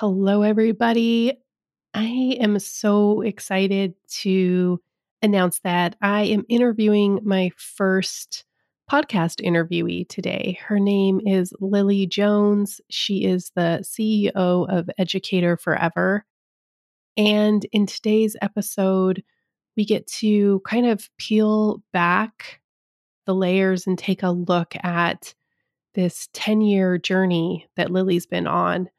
Hello, everybody. I am so excited to announce that I am interviewing my first podcast interviewee today. Her name is Lily Jones. She is the CEO of Educator Forever. And in today's episode, we get to kind of peel back the layers and take a look at this 10 year journey that Lily's been on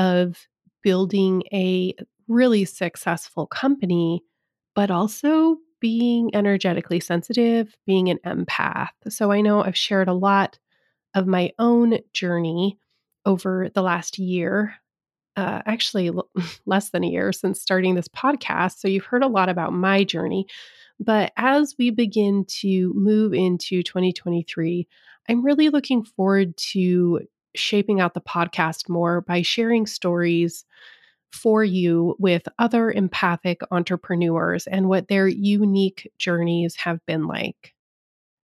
of building a really successful company, but also being energetically sensitive, being an empath. So I know I've shared a lot of my own journey over the last year, uh, actually less than a year since starting this podcast. So you've heard a lot about my journey. But as we begin to move into 2023, I'm really looking forward to shaping out the podcast more by sharing stories for you with other empathic entrepreneurs and what their unique journeys have been like.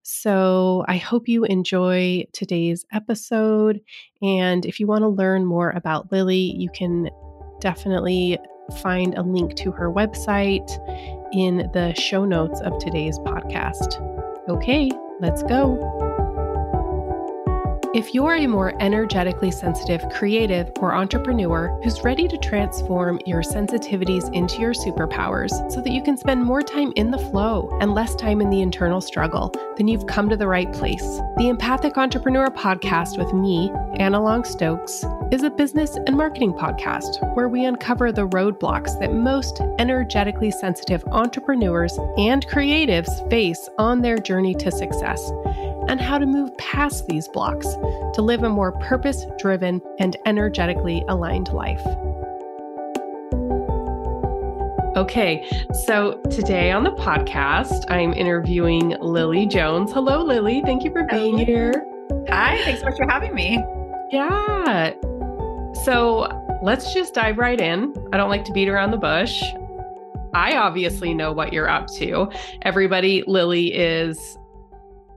So, I hope you enjoy today's episode. And if you want to learn more about Lily, you can definitely find a link to her website in the show notes of today's podcast. Okay, let's go. If you're a more energetically sensitive creative or entrepreneur who's ready to transform your sensitivities into your superpowers so that you can spend more time in the flow and less time in the internal struggle, then you've come to the right place. The Empathic Entrepreneur podcast with me, Anna Long Stokes, is a business and marketing podcast where we uncover the roadblocks that most energetically sensitive entrepreneurs and creatives face on their journey to success and how to move past these blocks to live a more purpose driven and energetically aligned life. Okay, so today on the podcast, I'm interviewing Lily Jones. Hello, Lily. Thank you for being Hello. here. Hi, thanks so much for having me. Yeah. So let's just dive right in. I don't like to beat around the bush. I obviously know what you're up to. Everybody, Lily is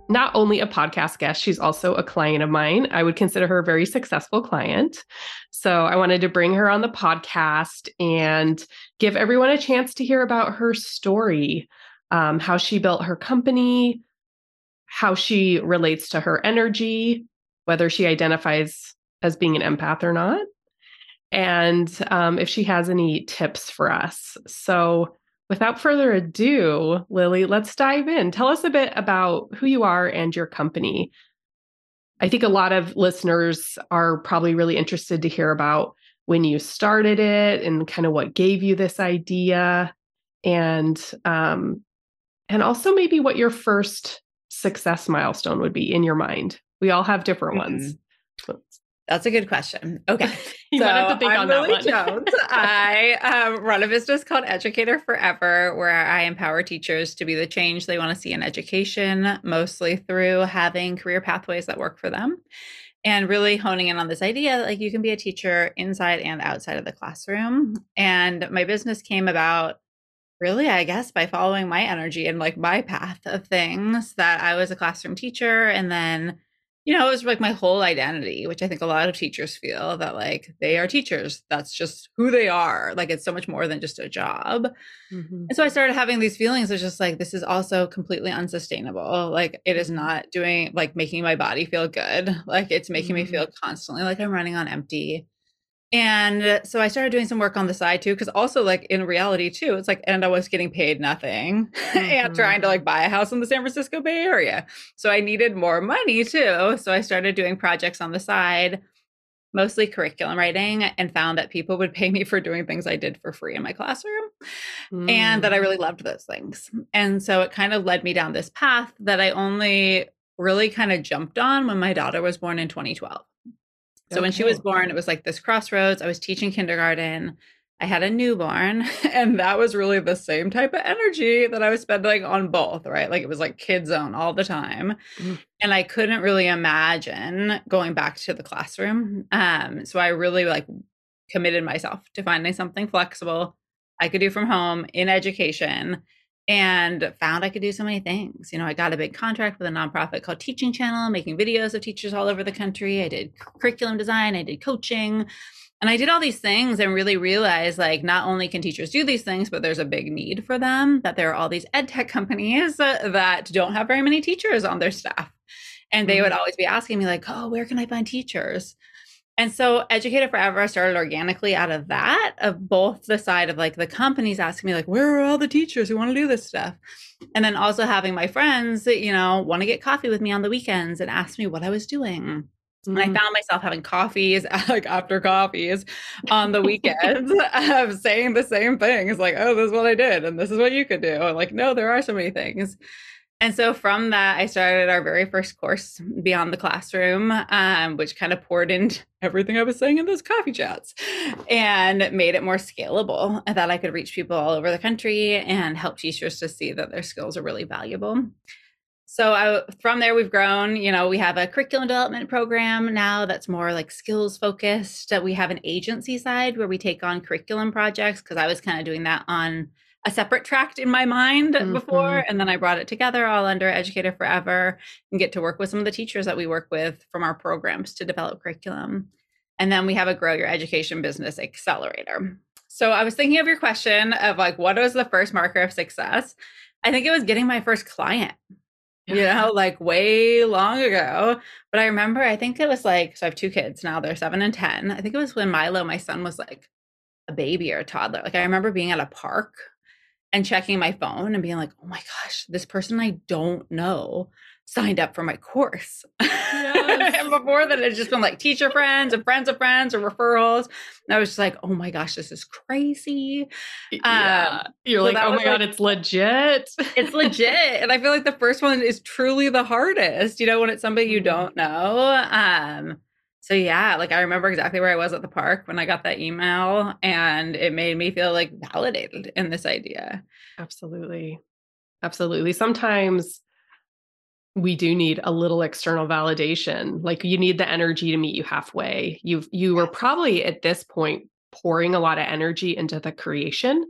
not only a podcast guest, she's also a client of mine. I would consider her a very successful client. So I wanted to bring her on the podcast and give everyone a chance to hear about her story, um, how she built her company, how she relates to her energy, whether she identifies as being an empath or not, and um, if she has any tips for us. So Without further ado, Lily, let's dive in. Tell us a bit about who you are and your company. I think a lot of listeners are probably really interested to hear about when you started it and kind of what gave you this idea and um, and also maybe what your first success milestone would be in your mind. We all have different mm-hmm. ones. That's a good question. Okay. you so might have to think I'm on Lily that one. Jones. I um, run a business called Educator Forever, where I empower teachers to be the change they want to see in education, mostly through having career pathways that work for them. And really honing in on this idea that like you can be a teacher inside and outside of the classroom. And my business came about really, I guess, by following my energy and like my path of things that I was a classroom teacher and then you know, it was like my whole identity, which I think a lot of teachers feel that like they are teachers. That's just who they are. Like it's so much more than just a job. Mm-hmm. And so I started having these feelings of just like, this is also completely unsustainable. Like it is mm-hmm. not doing like making my body feel good. Like it's making mm-hmm. me feel constantly like I'm running on empty. And so I started doing some work on the side too, because also like in reality too, it's like, and I was getting paid nothing mm-hmm. and trying to like buy a house in the San Francisco Bay Area. So I needed more money too. So I started doing projects on the side, mostly curriculum writing, and found that people would pay me for doing things I did for free in my classroom mm. and that I really loved those things. And so it kind of led me down this path that I only really kind of jumped on when my daughter was born in 2012. So okay. when she was born, it was like this crossroads. I was teaching kindergarten. I had a newborn, and that was really the same type of energy that I was spending on both, right? Like it was like kid zone all the time. Mm. And I couldn't really imagine going back to the classroom. Um, so I really like committed myself to finding something flexible I could do from home in education and found I could do so many things. You know, I got a big contract with a nonprofit called Teaching Channel, making videos of teachers all over the country. I did curriculum design, I did coaching. And I did all these things and really realized like not only can teachers do these things, but there's a big need for them, that there are all these ed tech companies that don't have very many teachers on their staff. And they mm-hmm. would always be asking me, like, oh, where can I find teachers? And so Educator Forever started organically out of that, of both the side of like the companies asking me, like, where are all the teachers who want to do this stuff? And then also having my friends, you know, want to get coffee with me on the weekends and ask me what I was doing. Mm-hmm. And I mm-hmm. found myself having coffees, like after coffees on the weekends of saying the same things, like, oh, this is what I did, and this is what you could do. And like, no, there are so many things. And so from that, I started our very first course, Beyond the Classroom, um, which kind of poured into everything I was saying in those coffee chats and made it more scalable. that I could reach people all over the country and help teachers to see that their skills are really valuable. So I, from there, we've grown. You know, we have a curriculum development program now that's more like skills focused. We have an agency side where we take on curriculum projects because I was kind of doing that on a separate tract in my mind mm-hmm. before and then i brought it together all under educator forever and get to work with some of the teachers that we work with from our programs to develop curriculum. And then we have a grow your education business accelerator. So i was thinking of your question of like what was the first marker of success? I think it was getting my first client you know like way long ago. But i remember i think it was like so i have two kids now they're seven and ten. I think it was when milo my son was like a baby or a toddler. Like i remember being at a park and checking my phone and being like, oh my gosh, this person I don't know signed up for my course. Yes. and before that, it's just been like teacher friends and friends of friends or referrals. And I was just like, oh my gosh, this is crazy. Yeah. Um, You're so like, oh my God, like, it's legit. it's legit. And I feel like the first one is truly the hardest, you know, when it's somebody you mm-hmm. don't know. Um, so yeah, like I remember exactly where I was at the park when I got that email and it made me feel like validated in this idea. Absolutely. Absolutely. Sometimes we do need a little external validation. Like you need the energy to meet you halfway. You've you were probably at this point pouring a lot of energy into the creation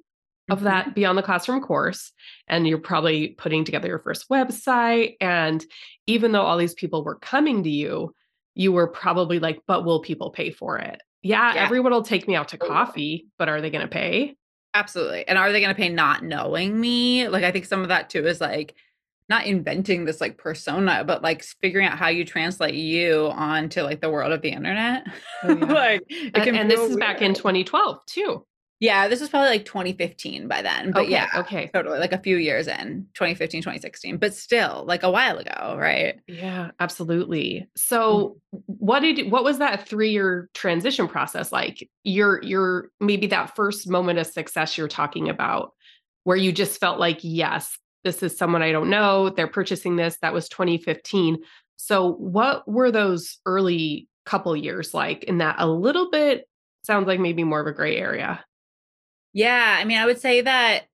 of mm-hmm. that beyond the classroom course and you're probably putting together your first website and even though all these people were coming to you you were probably like, but will people pay for it? Yeah, yeah. everyone will take me out to coffee, but are they going to pay? Absolutely. And are they going to pay not knowing me? Like, I think some of that too is like not inventing this like persona, but like figuring out how you translate you onto like the world of the internet. Oh, yeah. like, and, and this is weird. back in 2012 too. Yeah, this was probably like 2015 by then. But okay, yeah, okay. Totally. Like a few years in 2015, 2016, but still like a while ago, right? Yeah, absolutely. So mm-hmm. what did what was that 3-year transition process like? Your your maybe that first moment of success you're talking about where you just felt like, yes, this is someone I don't know, they're purchasing this. That was 2015. So what were those early couple years like in that a little bit sounds like maybe more of a gray area? Yeah, I mean, I would say that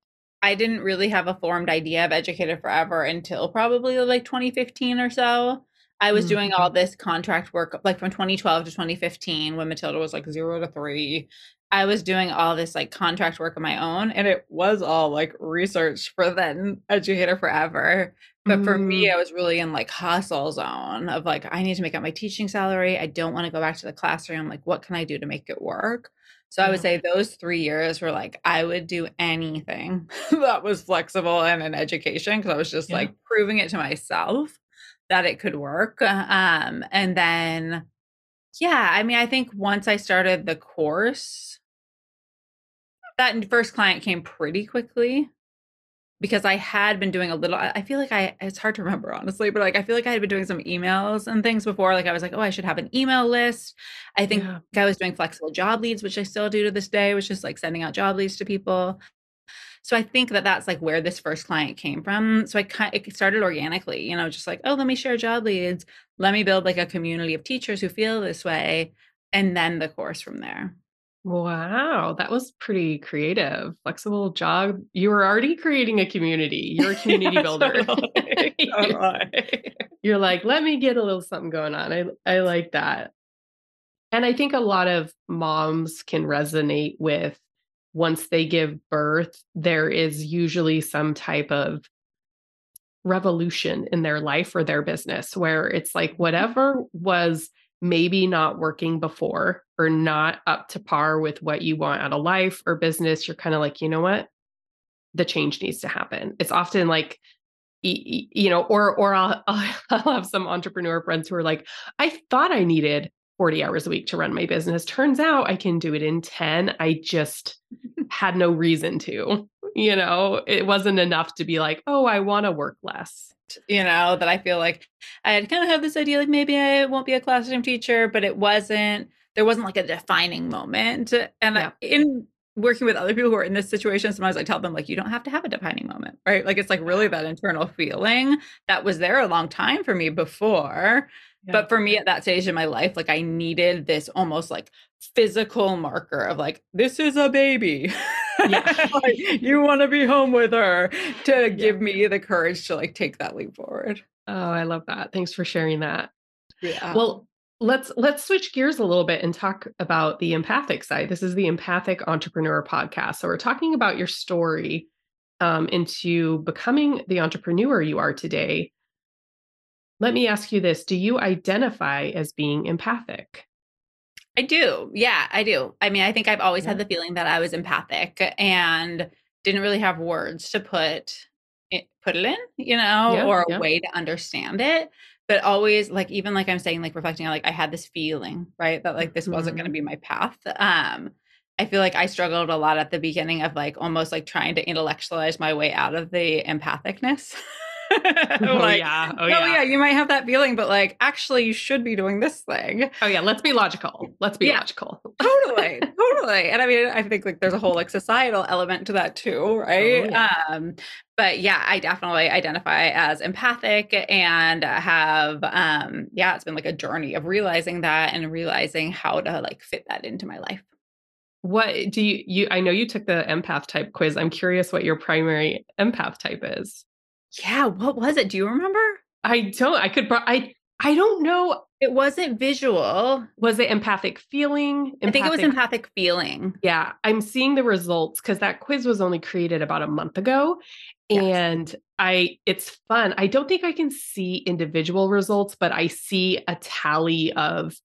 I didn't really have a formed idea of Educator Forever until probably like 2015 or so. I was mm-hmm. doing all mm-hmm. this contract work like from 2012 to 2015 when Matilda was like zero to three. I was doing all this like contract work on my own, and it was all like research for then Educator Forever. But for me, mm. I was really in like hustle zone of like, I need to make up my teaching salary. I don't want to go back to the classroom. Like, what can I do to make it work? So I would say those three years were like I would do anything that was flexible and in education because I was just yeah. like proving it to myself that it could work. Um, and then, yeah, I mean, I think once I started the course, that first client came pretty quickly because I had been doing a little I feel like I it's hard to remember honestly, but like I feel like I had been doing some emails and things before. Like I was like, oh, I should have an email list. I think yeah. I was doing flexible job leads, which I still do to this day, which is like sending out job leads to people. So I think that that's like where this first client came from. So I kind it started organically, you know, just like, oh, let me share job leads. Let me build like a community of teachers who feel this way and then the course from there. Wow, that was pretty creative. Flexible job. You were already creating a community. You're a community builder. You're like, let me get a little something going on. I I like that. And I think a lot of moms can resonate with once they give birth, there is usually some type of revolution in their life or their business where it's like mm-hmm. whatever was maybe not working before or not up to par with what you want out of life or business, you're kind of like, you know what? The change needs to happen. It's often like, you know, or or I'll, I'll have some entrepreneur friends who are like, I thought I needed 40 hours a week to run my business. Turns out I can do it in 10. I just had no reason to. You know, it wasn't enough to be like, oh, I want to work less you know, that I feel like I had kind of have this idea like maybe I won't be a classroom teacher, but it wasn't, there wasn't like a defining moment. And yeah. I, in working with other people who are in this situation, sometimes I tell them like, you don't have to have a defining moment, right? Like it's like really that internal feeling that was there a long time for me before. Yeah. But for me at that stage in my life, like I needed this almost like physical marker of like, this is a baby. Yeah. like, you want to be home with her to yeah. give me the courage to like take that leap forward. Oh, I love that. Thanks for sharing that. Yeah. Well, let's let's switch gears a little bit and talk about the empathic side. This is the Empathic Entrepreneur podcast. So we're talking about your story um, into becoming the entrepreneur you are today. Let me ask you this: Do you identify as being empathic? I do. Yeah, I do. I mean, I think I've always yeah. had the feeling that I was empathic and didn't really have words to put it, put it in, you know, yeah, or a yeah. way to understand it. But always like even like I'm saying, like reflecting on like I had this feeling, right? That like this mm-hmm. wasn't gonna be my path. Um I feel like I struggled a lot at the beginning of like almost like trying to intellectualize my way out of the empathicness. oh, like, yeah. Oh, yeah. oh yeah. You might have that feeling, but like, actually, you should be doing this thing. Oh yeah. Let's be logical. Let's be yeah, logical. totally. Totally. And I mean, I think like there's a whole like societal element to that too, right? Oh, yeah. Um, but yeah, I definitely identify as empathic and have um yeah, it's been like a journey of realizing that and realizing how to like fit that into my life. What do you you I know you took the empath type quiz. I'm curious what your primary empath type is. Yeah, what was it? Do you remember? I don't. I could. I I don't know. It wasn't visual. Was it empathic feeling? Empathic, I think it was empathic feeling. Yeah, I'm seeing the results because that quiz was only created about a month ago, yes. and I it's fun. I don't think I can see individual results, but I see a tally of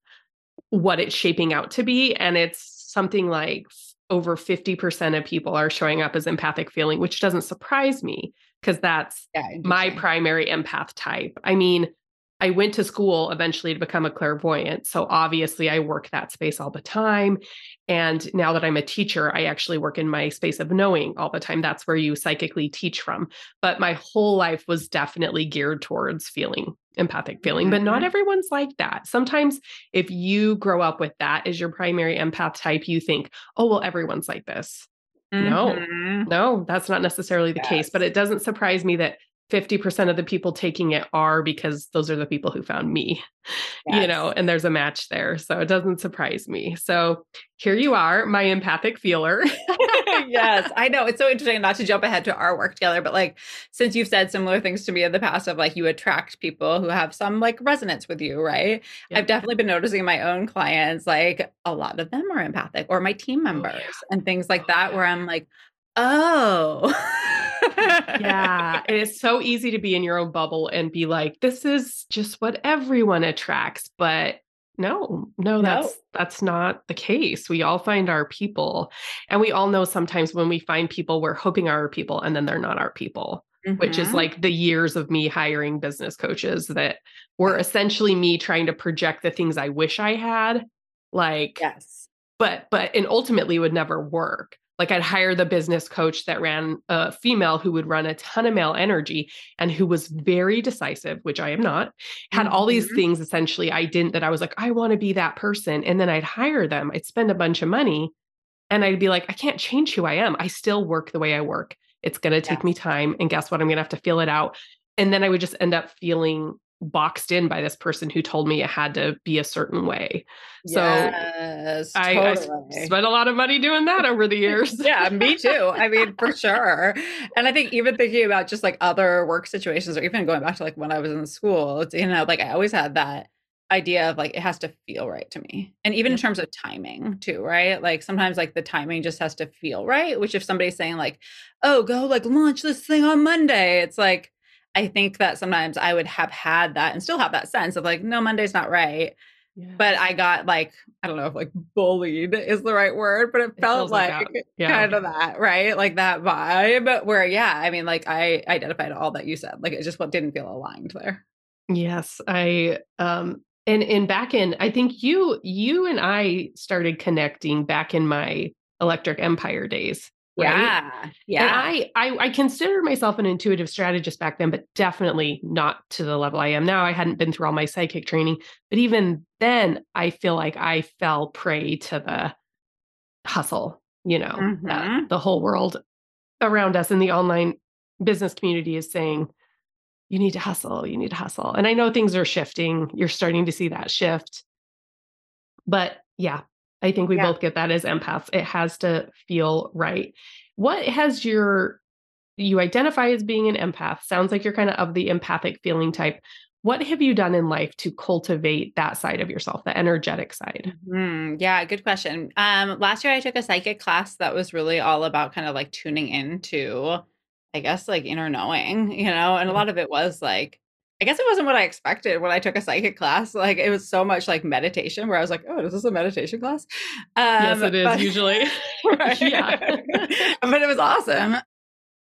what it's shaping out to be, and it's something like over 50% of people are showing up as empathic feeling, which doesn't surprise me because that's yeah, my primary empath type. I mean, I went to school eventually to become a clairvoyant. So obviously, I work that space all the time. And now that I'm a teacher, I actually work in my space of knowing all the time. That's where you psychically teach from. But my whole life was definitely geared towards feeling empathic feeling, mm-hmm. but not mm-hmm. everyone's like that. Sometimes, if you grow up with that as your primary empath type, you think, oh, well, everyone's like this. Mm-hmm. No, no, that's not necessarily the yes. case. But it doesn't surprise me that 50% of the people taking it are because those are the people who found me, yes. you know, and there's a match there. So it doesn't surprise me. So here you are, my empathic feeler. yes, I know. It's so interesting not to jump ahead to our work together, but like since you've said similar things to me in the past of like you attract people who have some like resonance with you, right? Yeah. I've definitely been noticing my own clients, like a lot of them are empathic or my team members oh, yeah. and things like oh, that, yeah. where I'm like, oh. yeah. It's so easy to be in your own bubble and be like, this is just what everyone attracts. But no, no, that's no. that's not the case. We all find our people. And we all know sometimes when we find people, we're hoping are our people and then they're not our people. Mm-hmm. Which is mm-hmm. like the years of me hiring business coaches that were essentially me trying to project the things I wish I had. Like, yes, but, but, and ultimately would never work like I'd hire the business coach that ran a female who would run a ton of male energy and who was very decisive, which I am not, had all these mm-hmm. things essentially I didn't that I was like, I want to be that person. And then I'd hire them, I'd spend a bunch of money and I'd be like, I can't change who I am. I still work the way I work. It's going to take yeah. me time. And guess what? I'm going to have to feel it out. And then I would just end up feeling boxed in by this person who told me it had to be a certain way. So yes, I, totally. I, spent a lot of money doing that over the years. yeah, me too. I mean, for sure. And I think even thinking about just like other work situations or even going back to like when I was in school, you know, like I always had that idea of like it has to feel right to me. And even in terms of timing too, right? Like sometimes like the timing just has to feel right, which if somebody's saying like, "Oh, go like launch this thing on Monday." It's like I think that sometimes I would have had that and still have that sense of like, no, Monday's not right. Yes. But I got like, I don't know if like bullied is the right word, but it, it felt like, like yeah. kind of that, right? Like that vibe where, yeah, I mean, like I identified all that you said. Like it just what didn't feel aligned there. Yes. I, um, and in back in, I think you, you and I started connecting back in my electric empire days. Right? Yeah. Yeah. I, I I consider myself an intuitive strategist back then, but definitely not to the level I am now. I hadn't been through all my psychic training. But even then, I feel like I fell prey to the hustle, you know, mm-hmm. the whole world around us in the online business community is saying, you need to hustle, you need to hustle. And I know things are shifting. You're starting to see that shift. But yeah, I think we yeah. both get that as empaths. It has to feel right. What has your you identify as being an empath? Sounds like you're kind of of the empathic feeling type. What have you done in life to cultivate that side of yourself, the energetic side? Mm, yeah, good question. Um, last year I took a psychic class that was really all about kind of like tuning into, I guess, like inner knowing, you know, and a lot of it was like I guess it wasn't what I expected when I took a psychic class. Like it was so much like meditation where I was like, oh, this is this a meditation class? Um, yes, it is but, usually. yeah. but it was awesome.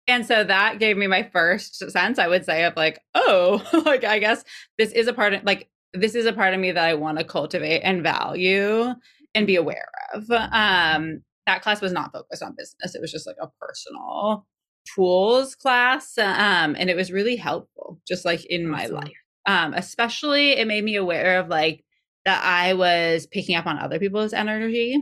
And so that gave me my first sense, I would say, of like, oh, like I guess this is a part of like this is a part of me that I want to cultivate and value and be aware of. Um, that class was not focused on business. It was just like a personal tools class um, and it was really helpful just like in my life um, especially it made me aware of like that i was picking up on other people's energy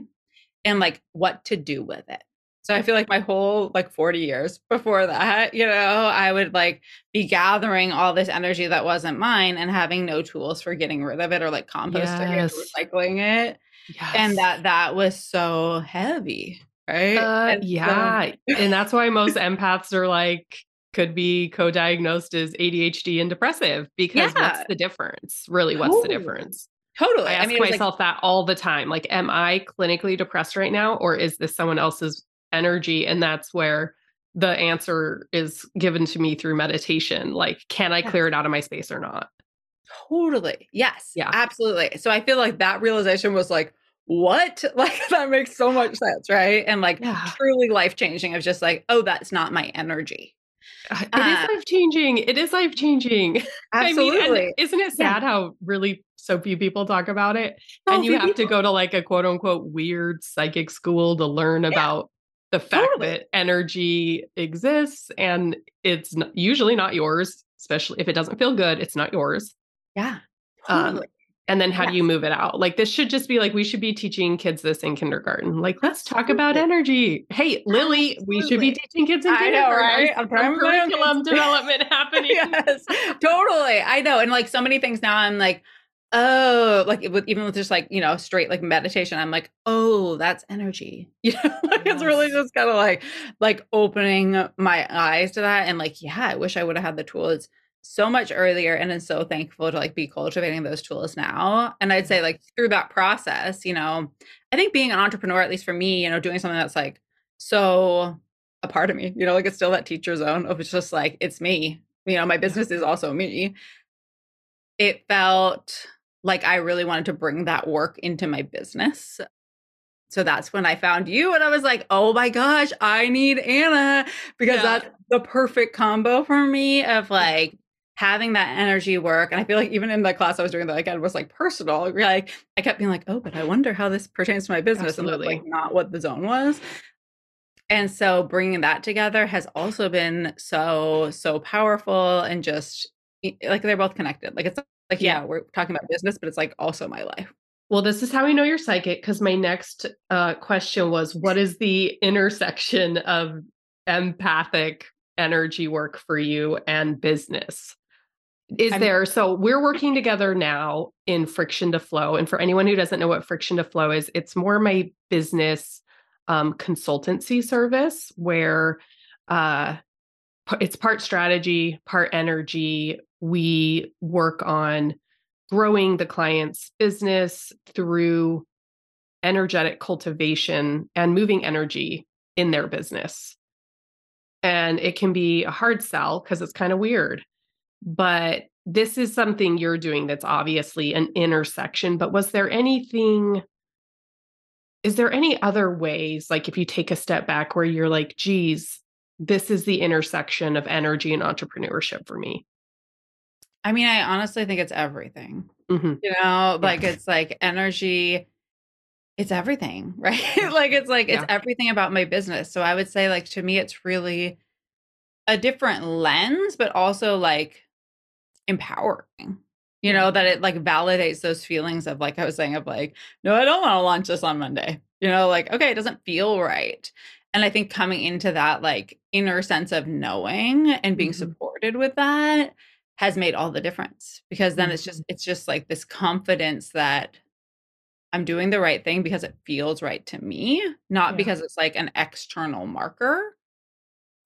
and like what to do with it so i feel like my whole like 40 years before that you know i would like be gathering all this energy that wasn't mine and having no tools for getting rid of it or like composting yes. it recycling it yes. and that that was so heavy right? Uh, and yeah. So- and that's why most empaths are like, could be co-diagnosed as ADHD and depressive because yeah. what's the difference? Really, what's totally. the difference? Totally. I ask I mean, myself like- that all the time. Like, am I clinically depressed right now, or is this someone else's energy? And that's where the answer is given to me through meditation. Like, can I clear it out of my space or not? Totally. Yes. Yeah. Absolutely. So I feel like that realization was like, what? Like that makes so much sense, right? And like yeah. truly life changing of just like, oh, that's not my energy. It uh, is life changing. It is life changing. Absolutely. I mean, isn't it sad yeah. how really so few people talk about it? So and you have people. to go to like a quote unquote weird psychic school to learn yeah. about the fact totally. that energy exists and it's usually not yours, especially if it doesn't feel good, it's not yours. Yeah. Um, totally. Um, and then how do you move it out? Like this should just be like we should be teaching kids this in kindergarten. Like let's talk about energy. Hey lily Absolutely. we should be teaching kids in I kindergarten. Know, right? I'm curriculum development happening. Yes totally. I know and like so many things now i'm like oh like with, even with just like you know straight like meditation i'm like oh that's energy. You know like yes. it's really just kind of like like opening my eyes to that and like yeah i wish i would have had the tools so much earlier and I'm so thankful to like be cultivating those tools now. And I'd say mm-hmm. like through that process, you know, I think being an entrepreneur, at least for me, you know, doing something that's like so a part of me, you know, like it's still that teacher zone of it's just like it's me. You know, my business is also me. It felt like I really wanted to bring that work into my business. So that's when I found you and I was like, "Oh my gosh, I need Anna because yeah. that's the perfect combo for me of like having that energy work. And I feel like even in the class I was doing that again was like personal. Like I kept being like, oh, but I wonder how this pertains to my business. Absolutely. And like not what the zone was. And so bringing that together has also been so, so powerful and just like they're both connected. Like it's like, yeah, we're talking about business, but it's like also my life. Well, this is how we know you're psychic because my next uh, question was what is the intersection of empathic energy work for you and business? Is I'm, there so we're working together now in friction to flow and for anyone who doesn't know what friction to flow is it's more my business um, consultancy service where uh, it's part strategy part energy. We work on growing the client's business through energetic cultivation and moving energy in their business. And it can be a hard sell because it's kind of weird but this is something you're doing that's obviously an intersection. But was there anything? Is there any other ways, like if you take a step back, where you're like, geez, this is the intersection of energy and entrepreneurship for me? I mean, I honestly think it's everything. Mhm. You know, like it's like energy, it's everything, right? like it's like it's everything about my business. So I would say like to me it's really a different lens, but also like empowering. You know, that it like validates those feelings of like I was saying of like, no, I don't want to launch this on Monday. You know, like, okay, it doesn't feel right. And I think coming into that like inner sense of knowing and being Mhm. supported with that has made all the difference because then it's just it's just like this confidence that I'm doing the right thing because it feels right to me, not Yeah. because it's like an external marker.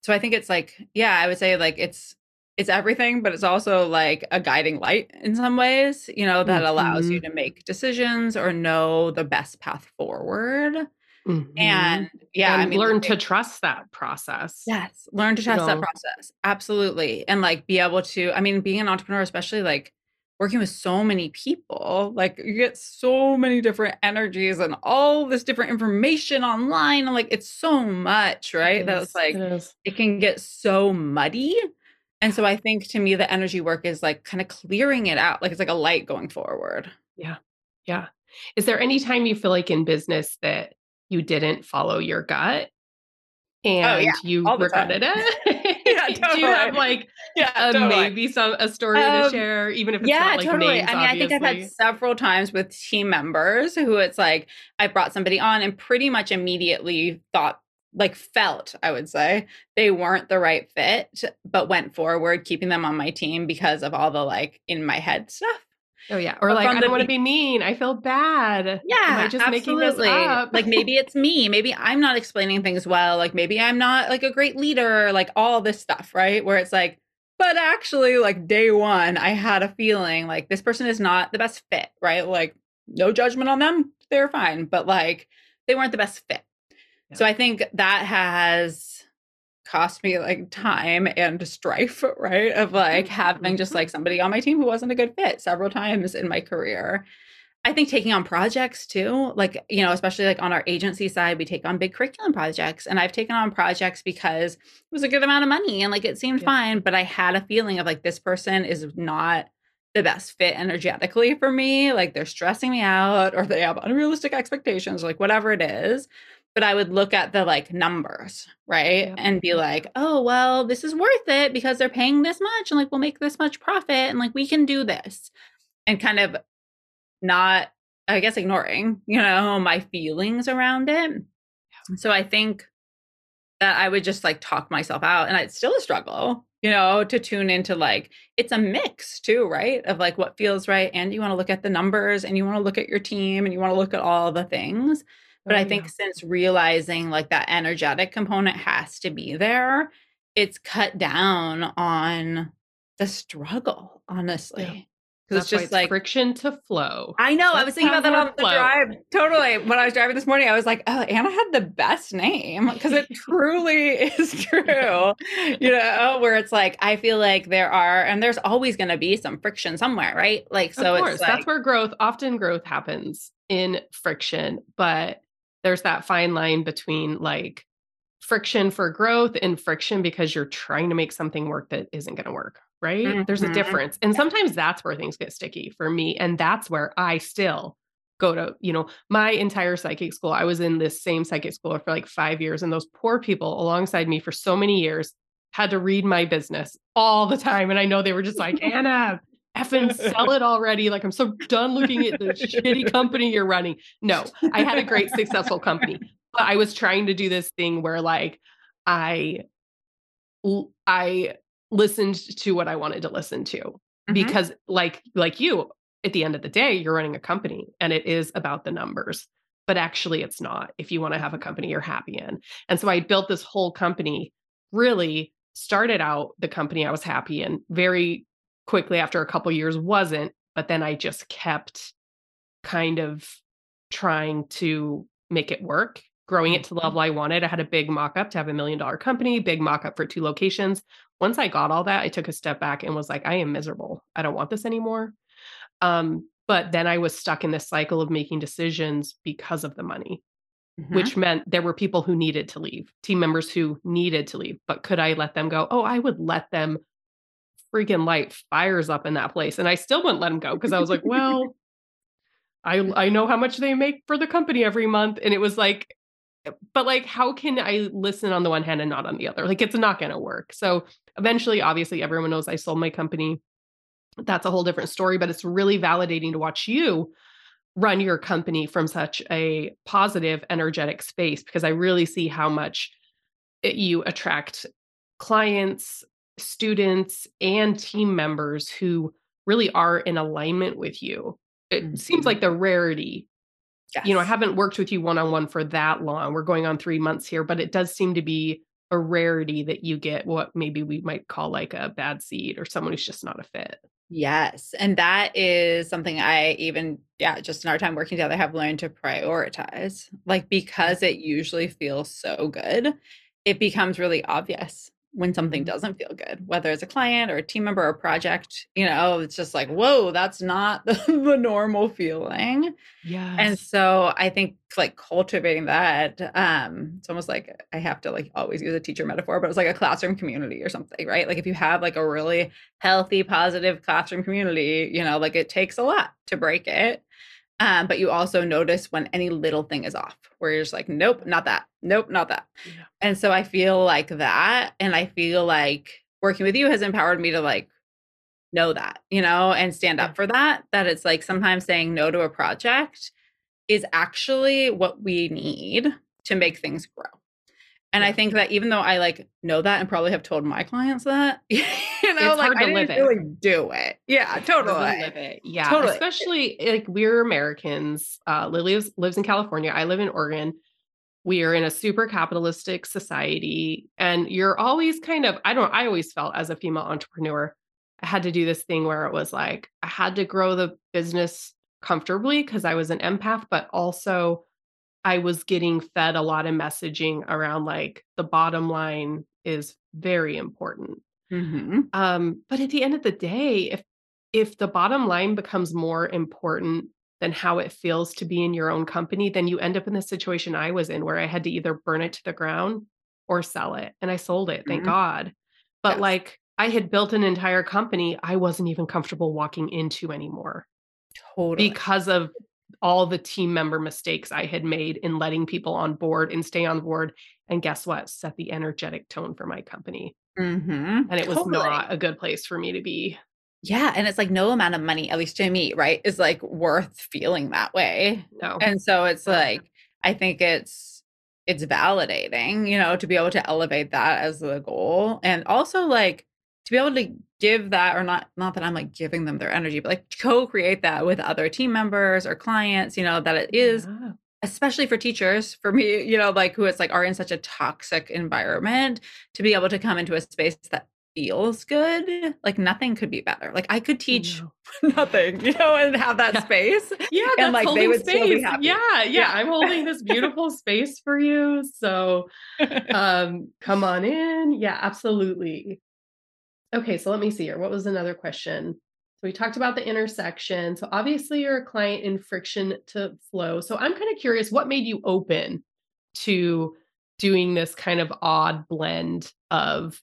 So I think it's like, yeah, I would say like it's it's everything, but it's also like a guiding light in some ways, you know, that allows you Mhm. to make decisions or know the best path forward. Mhm. And yeah, I mean, learn like to trust that process. Yes, learn to You trust that process. Absolutely. And like be able to I mean, being an entrepreneur, especially like working with so many people, like you get so many different energies and all this different information online. And like it's so much, right? It That is, like it it can get so muddy. And so I think to me the energy work is like kind of clearing it out. Like it's like a light going forward. Yeah. Yeah. Is there any time you feel like in business that you didn't follow your gut Oh yeah, and you time. regretted it? Yeah, totally. Do you have like Yeah, uh, totally. maybe some a story to Um, share, even if it's Yeah, not like totally. names, I mean, I think I've had several times with team members who it's like I brought somebody on and pretty much immediately thought, like, felt, I would say, they weren't the right fit, but went forward, keeping them on my team because of all the like in my head stuff. Oh yeah. Or But like, I don't want to be- mean. I feel bad. Yeah, Am I just making this absolutely. up? Like maybe it's me. Maybe I'm not explaining things well. Like maybe I'm not like a great leader, like all this stuff, right? Where it's like, but actually, like day one, I had a feeling like this person is not the best fit, right? Like, no judgment on them. They're fine, but like they weren't the best fit. So I think that has cost me like time and strife, right? Of like having just mm-hmm. like somebody on my team who wasn't a good fit several times in my career. I think taking on projects too, like, you know, especially like on our agency side, we take on big curriculum projects. And I've taken on projects because it was a good amount of money and like it seemed Yeah. fine, but I had a feeling of like this person is not the best fit energetically for me. Like they're stressing me out or they have unrealistic expectations, like whatever it is. But I would look at the like numbers, right? And be like, oh, well, this is worth it because they're paying this much and like we'll make this much profit and like we can do this. And kind of not, I guess, ignoring, you know, my feelings around it. So I think that I would just like talk myself out and it's still a struggle, you know, to tune into like it's a mix too, right? Of like what feels right and you want to look at the numbers and you want to look at your team and you want to look at all the things. But Oh, I think yeah. since realizing like that energetic component has to be there, it's cut down on the struggle, honestly. Because it's just like friction to flow. I know. I was thinking about that on the flow. drive. Totally. When I was driving this morning, I was like, oh, Anna had the best name because it truly is true. You know, where it's like, I feel like there are, and there's always going to be some friction somewhere, right? Like, so of course, it's like, that's where growth, often growth happens in friction, but there's that fine line between like friction for growth and friction because you're trying to make something work that isn't going to work, right? There's a Mhm. difference. And sometimes that's where things get sticky for me. And that's where I still go to, you know, my entire psychic school. I was in this same psychic school for like five years, and those poor people alongside me for so many years had to read my business all the time. And I know they were just like, Anna, effing sell it already. Like, I'm so done looking at the shitty company you're running. No, I had a great, successful company, but I was trying to do this thing where like I I listened to what I wanted to listen to Mhm. because like, like you, at the end of the day, you're running a company and it is about the numbers, but actually it's not if you want to have a company you're happy in. And so I built this whole company really started out the company I was happy in very quickly after a couple years wasn't, but then I just kept kind of trying to make it work growing it to the level I wanted. I had a big mock up to have a million dollar company, big mock up for two locations. Once I got all that, I took a step back and was like, I am miserable. I don't want this anymore. Um, but then I was stuck in this cycle of making decisions because of the money, mm-hmm. which meant there were people who needed to leave, team members who needed to leave. But could I let them go? Oh, I would let them freaking light fires up in that place. And I still wouldn't let him go because I was like, well, I I know how much they make for the company every month. And it was like, eh, but like, how can I listen on the one hand and not on the other? Like, it's not going to work. So eventually, obviously, everyone knows I sold my company. That's a whole different story, but it's really validating to watch you run your company from such a positive, energetic space because I really see how much it, you attract clients, students, and team members who really are in alignment with you. It mm-hmm. seems like the rarity Yes. You know, I haven't worked with you one on one for that long. We're going on three months here, but it does seem to be a rarity that you get what maybe we might call like a bad seed or someone who's just not a fit. Yes. And that is something I even, yeah, just in our time working together have learned to prioritize. Like, because it usually feels so good, it becomes really obvious when something mm-hmm. doesn't feel good, whether it's a client or a team member or a project, you know, it's just like, whoa, that's not the, the normal feeling. Yeah. And so I think like cultivating that, um, it's almost like I have to like always use a teacher metaphor, but it's like a classroom community or something, right? Like if you have like a really healthy, positive classroom community, you know, like it takes a lot to break it. Um, but you also notice when any little thing is off, where you're just like, nope, not that. Nope, not that. Yeah. And so I feel like that. And I feel like working with you has empowered me to like know that, you know, and stand up for that. That it's like sometimes saying no to a project is actually what we need to make things grow. And I think that even though I like know that and probably have told my clients that, you know, it's like I didn't really do it. Yeah, totally. Live it. Yeah, totally. Especially like we're Americans. Uh, Lily lives, lives in California. I live in Oregon. We are in a super capitalistic society, and you're always kind of. I don't. I always felt as a female entrepreneur, I had to do this thing where it was like I had to grow the business comfortably because I was an empath, but also I was getting fed a lot of messaging around like the bottom line is very important. Mm-hmm. Um, but at the end of the day, if if the bottom line becomes more important than how it feels to be in your own company, then you end up in the situation I was in where I had to either burn it to the ground or sell it. And I sold it, thank mm-hmm. God. But yes. like I had built an entire company I wasn't even comfortable walking into anymore. Totally. Because of all the team member mistakes I had made in letting people on board and stay on board. And guess what? Set the energetic tone for my company. Mm-hmm. And it was totally. not a good place for me to be. Yeah. And it's like no amount of money, at least to me, right, is like worth feeling that way. No. And so it's like, I think it's, it's validating, you know, to be able to elevate that as the goal. And also like to be able to give that or not not that i'm like giving them their energy but like co-create that with other team members or clients you know that it is yeah. especially for teachers for me you know like who it's like are in such a toxic environment to be able to come into a space that feels good like nothing could be better like i could teach nothing you know and have that yeah. space yeah and like they would space. Yeah, yeah, yeah i'm holding this beautiful space for you so um come on in yeah absolutely Okay, so let me see here. What was another question? So we talked about the intersection. So obviously you're a client in friction to flow. So I'm kind of curious what made you open to doing this kind of odd blend of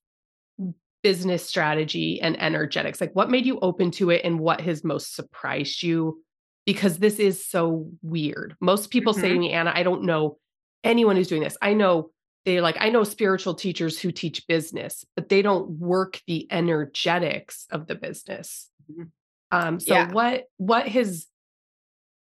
business strategy and energetics? Like what made you open to it and what has most surprised you? Because this is so weird. Most people mm-hmm. say to mm-hmm. me, Anna, I don't know anyone who's doing this. I know they like i know spiritual teachers who teach business but they don't work the energetics of the business. Mm-hmm. um so yeah. what what has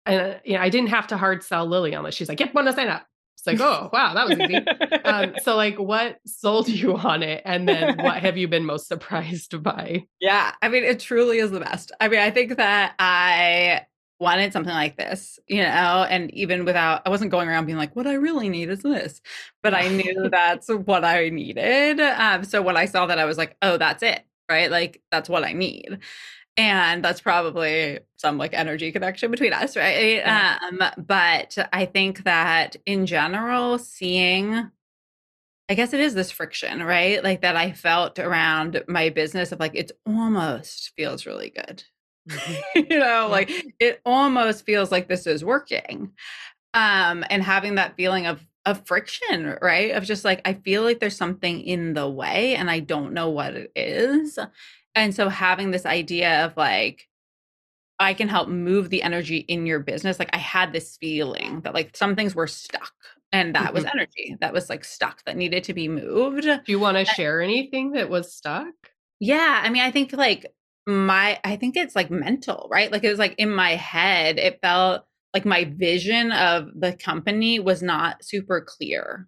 and uh, you know i didn't have to hard sell lily on this. She's like yep want to sign up. It's like oh wow that was easy. Um so like what sold you on it and then what have you been most surprised by? Yeah i mean it truly is the best. I mean i think that i wanted something like this, you know, and even without, I wasn't going around being like, what I really need is this, but I knew that's what I needed. Um, so when I saw that, I was like, oh, that's it, right? Like, that's what I need. and that's probably some like energy connection between us right um but i think that in general seeing i guess it is this friction right like that i felt around my business of like it almost feels really good. you know like it almost feels like this is working um and having that feeling of of friction right of just like i feel like there's something in the way and i don't know what it is and so having this idea of like, I can help move the energy in your business. Like I had this feeling that like some things were stuck and that mm-hmm. was energy that was like stuck that needed to be moved. Do you want to share anything that was stuck? Yeah. I mean, I think like my, I think it's like mental, right? Like it was like in my head, it felt like my vision of the company was not super clear.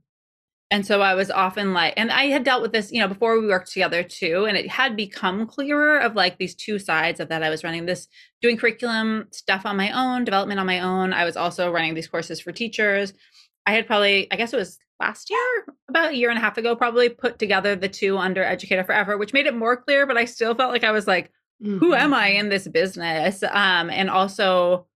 And so I was often like, and I had dealt with this, you know, before we worked together too. And it had become clearer of like these two sides of that. I was running this, doing curriculum stuff on my own, development on my own. I was also running these courses for teachers. I had probably, I guess it was last year, about a year and a half ago, probably put together the two under Educator Forever, which made it more clear, but I still felt like I was like, mm-hmm. who am I in this business? Um, and also,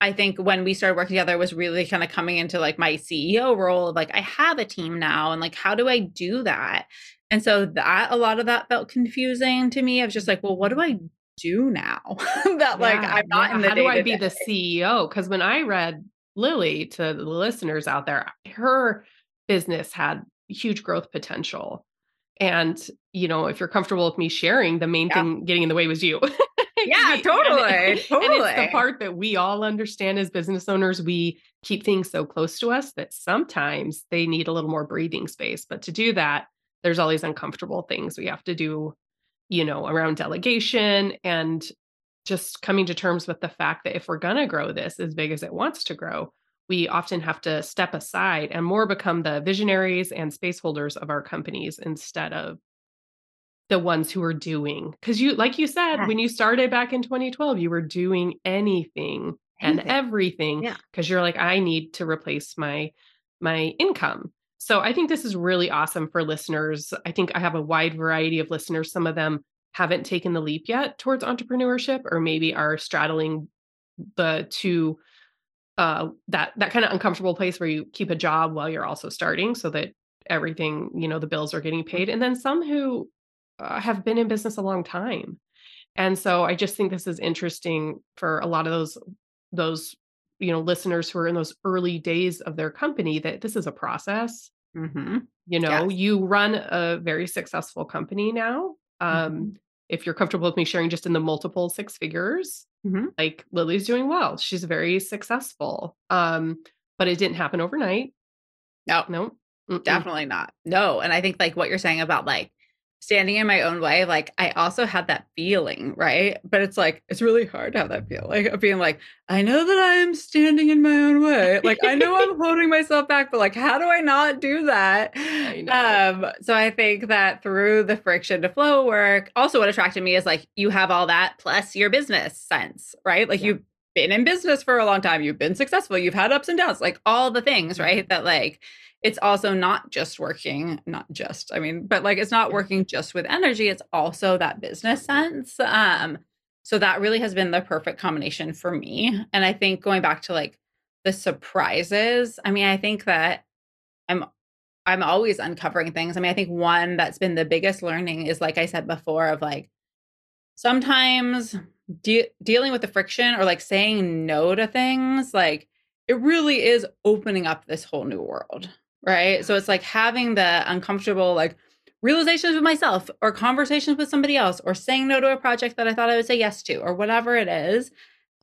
I think when we started working together it was really kind of coming into like my CEO role of like I have a team now and like how do I do that? And so that a lot of that felt confusing to me. I was just like, well, what do I do now? that like yeah, I'm not yeah. in the How do I be the CEO? Because when I read Lily to the listeners out there, her business had huge growth potential. And, you know, if you're comfortable with me sharing, the main yeah. thing getting in the way was you. yeah, totally. And, totally. And it's the part that we all understand as business owners. We keep things so close to us that sometimes they need a little more breathing space. But to do that, there's all these uncomfortable things we have to do, you know, around delegation and just coming to terms with the fact that if we're going to grow this as big as it wants to grow, we often have to step aside and more become the visionaries and space holders of our companies instead of the ones who are doing because you like you said yeah. when you started back in 2012 you were doing anything, anything. and everything because yeah. you're like i need to replace my my income so i think this is really awesome for listeners i think i have a wide variety of listeners some of them haven't taken the leap yet towards entrepreneurship or maybe are straddling the two uh that that kind of uncomfortable place where you keep a job while you're also starting so that everything you know the bills are getting paid and then some who uh, have been in business a long time. And so I just think this is interesting for a lot of those those you know listeners who are in those early days of their company that this is a process. Mm-hmm. You know, yes. you run a very successful company now. Um, mm-hmm. If you're comfortable with me sharing just in the multiple six figures, mm-hmm. like Lily's doing well. She's very successful. Um, but it didn't happen overnight. No, no, Mm-mm. definitely not. No. And I think like what you're saying about like standing in my own way, like I also had that feeling, right? But it's like it's really hard to have that feeling of being like, I know that I'm standing in my own way. Like I know I'm holding myself back, but like how do I not do that? I um, so I think that through the friction to flow work, also what attracted me is like you have all that plus your business sense, right? Like yeah. you've been in business for a long time, you've been successful, you've had ups and downs, like all the things, mm-hmm. right? That like it's also not just working, not just, I mean, but like it's not working just with energy, it's also that business sense. Um, so that really has been the perfect combination for me. And I think going back to like the surprises, I mean, I think that I'm I'm always uncovering things. I mean, I think one that's been the biggest learning is like I said before of like sometimes de- dealing with the friction or like saying no to things like it really is opening up this whole new world right? So it's like having the uncomfortable like realizations with myself or conversations with somebody else or saying no to a project that I thought I would say yes to or whatever it is.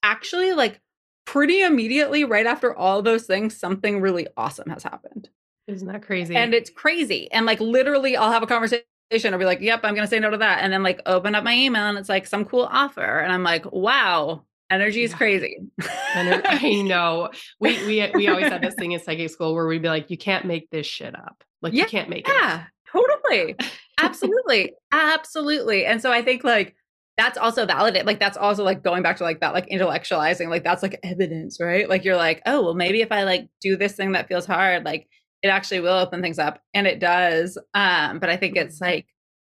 Actually, like pretty immediately right after all those things, something really awesome has happened. Isn't that crazy? And it's crazy. And like literally, I'll have a conversation. I'll be like, yep, I'm going to say no to that. And then like open up my email and it's like some cool offer. And I'm like, wow, Energy is yeah. crazy. I know. We we we always had this thing in psychic school where we'd be like, you can't make this shit up. Like yeah, you can't make it. Yeah, totally. Absolutely. Absolutely. And so I think like that's also valid. Like that's also like going back to like that like intellectualizing, like that's like evidence, right? Like you're like, oh well maybe if I like do this thing that feels hard, like it actually will open things up. And it does. Um, but I think it's mm-hmm. like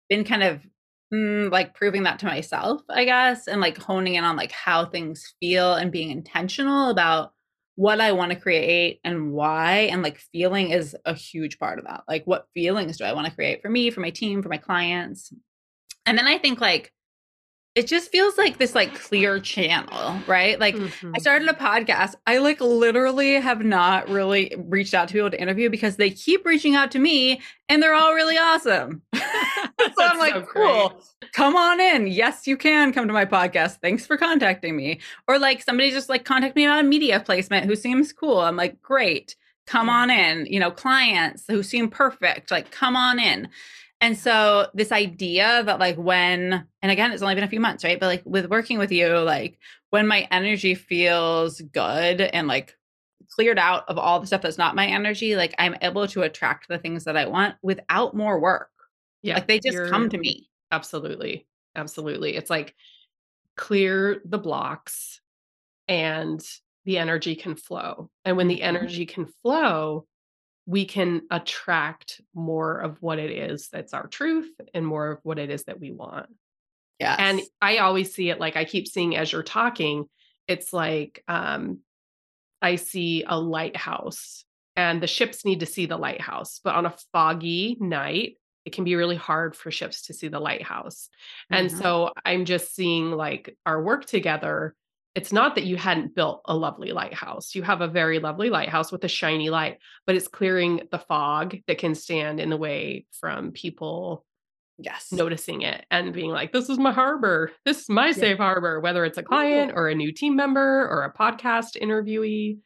been kind of mm, like proving that to myself, I guess, and like honing in on like how things feel and being intentional about what I want to create and why. And like feeling is a huge part of that. Like, what feelings do I want to create for me, for my team, for my clients? And then I think like it just feels like this like clear channel, right? Like mm-hmm. I started a podcast. I like literally have not really reached out to people to interview because they keep reaching out to me and they're all really awesome. so I'm like, so cool. Come on in. Yes, you can come to my podcast. Thanks for contacting me. Or like somebody just like contact me about a media placement who seems cool. I'm like, great. Come on in. You know, clients who seem perfect. Like, come on in. And so this idea that like when and again it's only been a few months, right? But like with working with you, like when my energy feels good and like cleared out of all the stuff that's not my energy, like I'm able to attract the things that I want without more work. Yeah. Like they just come to me. Absolutely. Absolutely. It's like clear the blocks and the energy can flow. And when the mm-hmm. energy can flow, we can attract more of what it is that's our truth and more of what it is that we want. Yeah. And I always see it like I keep seeing as you're talking, it's like um I see a lighthouse and the ships need to see the lighthouse, but on a foggy night, it can be really hard for ships to see the lighthouse. Mm-hmm. And so I'm just seeing like our work together it's not that you hadn't built a lovely lighthouse. You have a very lovely lighthouse with a shiny light, but it's clearing the fog that can stand in the way from people yes noticing it and being like this is my harbor this is my yeah. safe harbor whether it's a client or a new team member or a podcast interviewee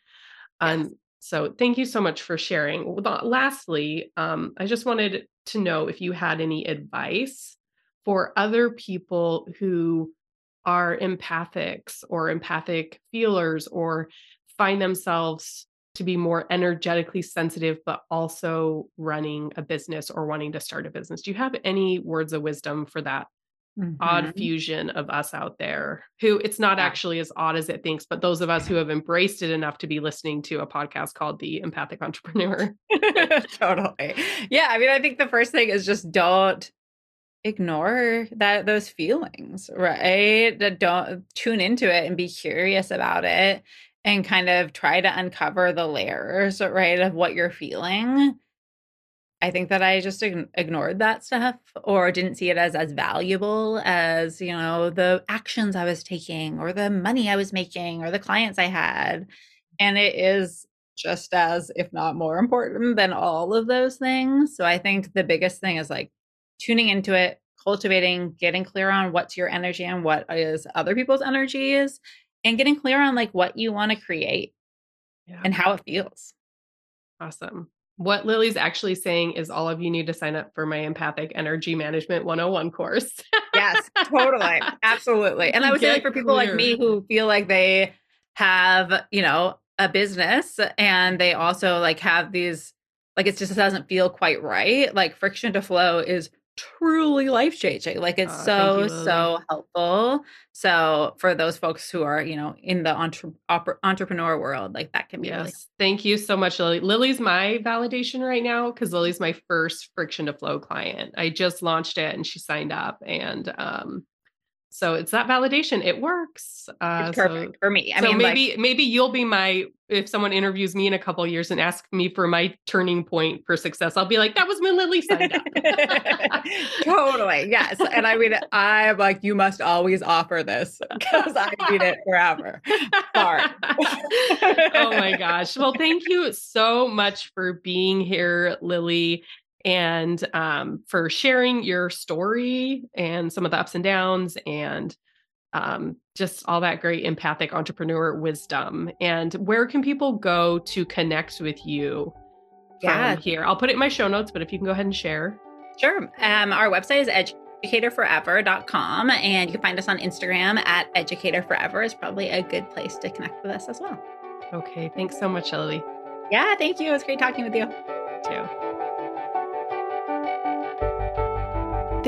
um, yes. um so thank you so much for sharing lastly um, i just wanted to know if you had any advice for other people who are empathics or empathic feelers or find themselves to be more energetically sensitive, but also running a business or wanting to start a business. Do you have any words of wisdom for that mm-hmm. odd fusion of us out there who it's not actually as odd as it thinks, but those of us who have embraced it enough to be listening to a podcast called The Empathic Entrepreneur? totally. Yeah. I mean, I think the first thing is just don't ignore that those feelings right? Don't tune into it and be curious about it and kind of try to uncover the layers right of what you're feeling. I think that i just ignored that stuff or didn't see it as as valuable as you know the actions i was taking or the money i was making or the clients i had. And it is just as if not more important than all of those things. So i think the biggest thing is like tuning into it, cultivating, getting clear on what's your energy and what is other people's energy is, and getting clear on like what you want to create yeah. and how it feels. Awesome. What Lily's actually saying is all of you need to sign up for my empathic energy management 101 course. yes, totally. Absolutely. And I would Get say like for people clear. like me who feel like they have, you know, a business and they also like have these like it just doesn't feel quite right. Like friction to flow is truly life changing. Like it's so you, so helpful. So for those folks who are you know in the entre- entrepreneur world, like that can be. Yes, really- thank you so much, Lily. Lily's my validation right now because Lily's my first friction to flow client. I just launched it and she signed up, and um, so it's that validation. It works. Uh, it's perfect so, for me. I so mean, maybe like, maybe you'll be my if someone interviews me in a couple years and asks me for my turning point for success. I'll be like, that was when Lily signed up. totally. Yes. And I mean, I'm like, you must always offer this because I need it forever. Sorry. oh my gosh. Well, thank you so much for being here, Lily and um, for sharing your story and some of the ups and downs and um, just all that great empathic entrepreneur wisdom. And where can people go to connect with you yeah. here? I'll put it in my show notes, but if you can go ahead and share. Sure. Um, our website is educatorforever.com and you can find us on Instagram at educatorforever is probably a good place to connect with us as well. Okay. Thanks so much, Ellie. Yeah, thank you. It was great talking with you. too.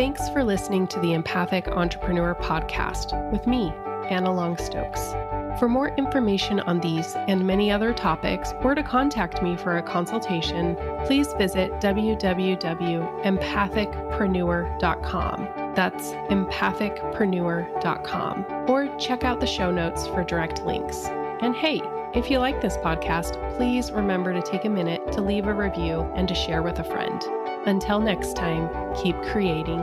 Thanks for listening to the Empathic Entrepreneur Podcast with me, Anna Long-Stokes. For more information on these and many other topics, or to contact me for a consultation, please visit www.empathicpreneur.com. That's empathicpreneur.com. Or check out the show notes for direct links. And hey, if you like this podcast, please remember to take a minute to leave a review and to share with a friend. Until next time, keep creating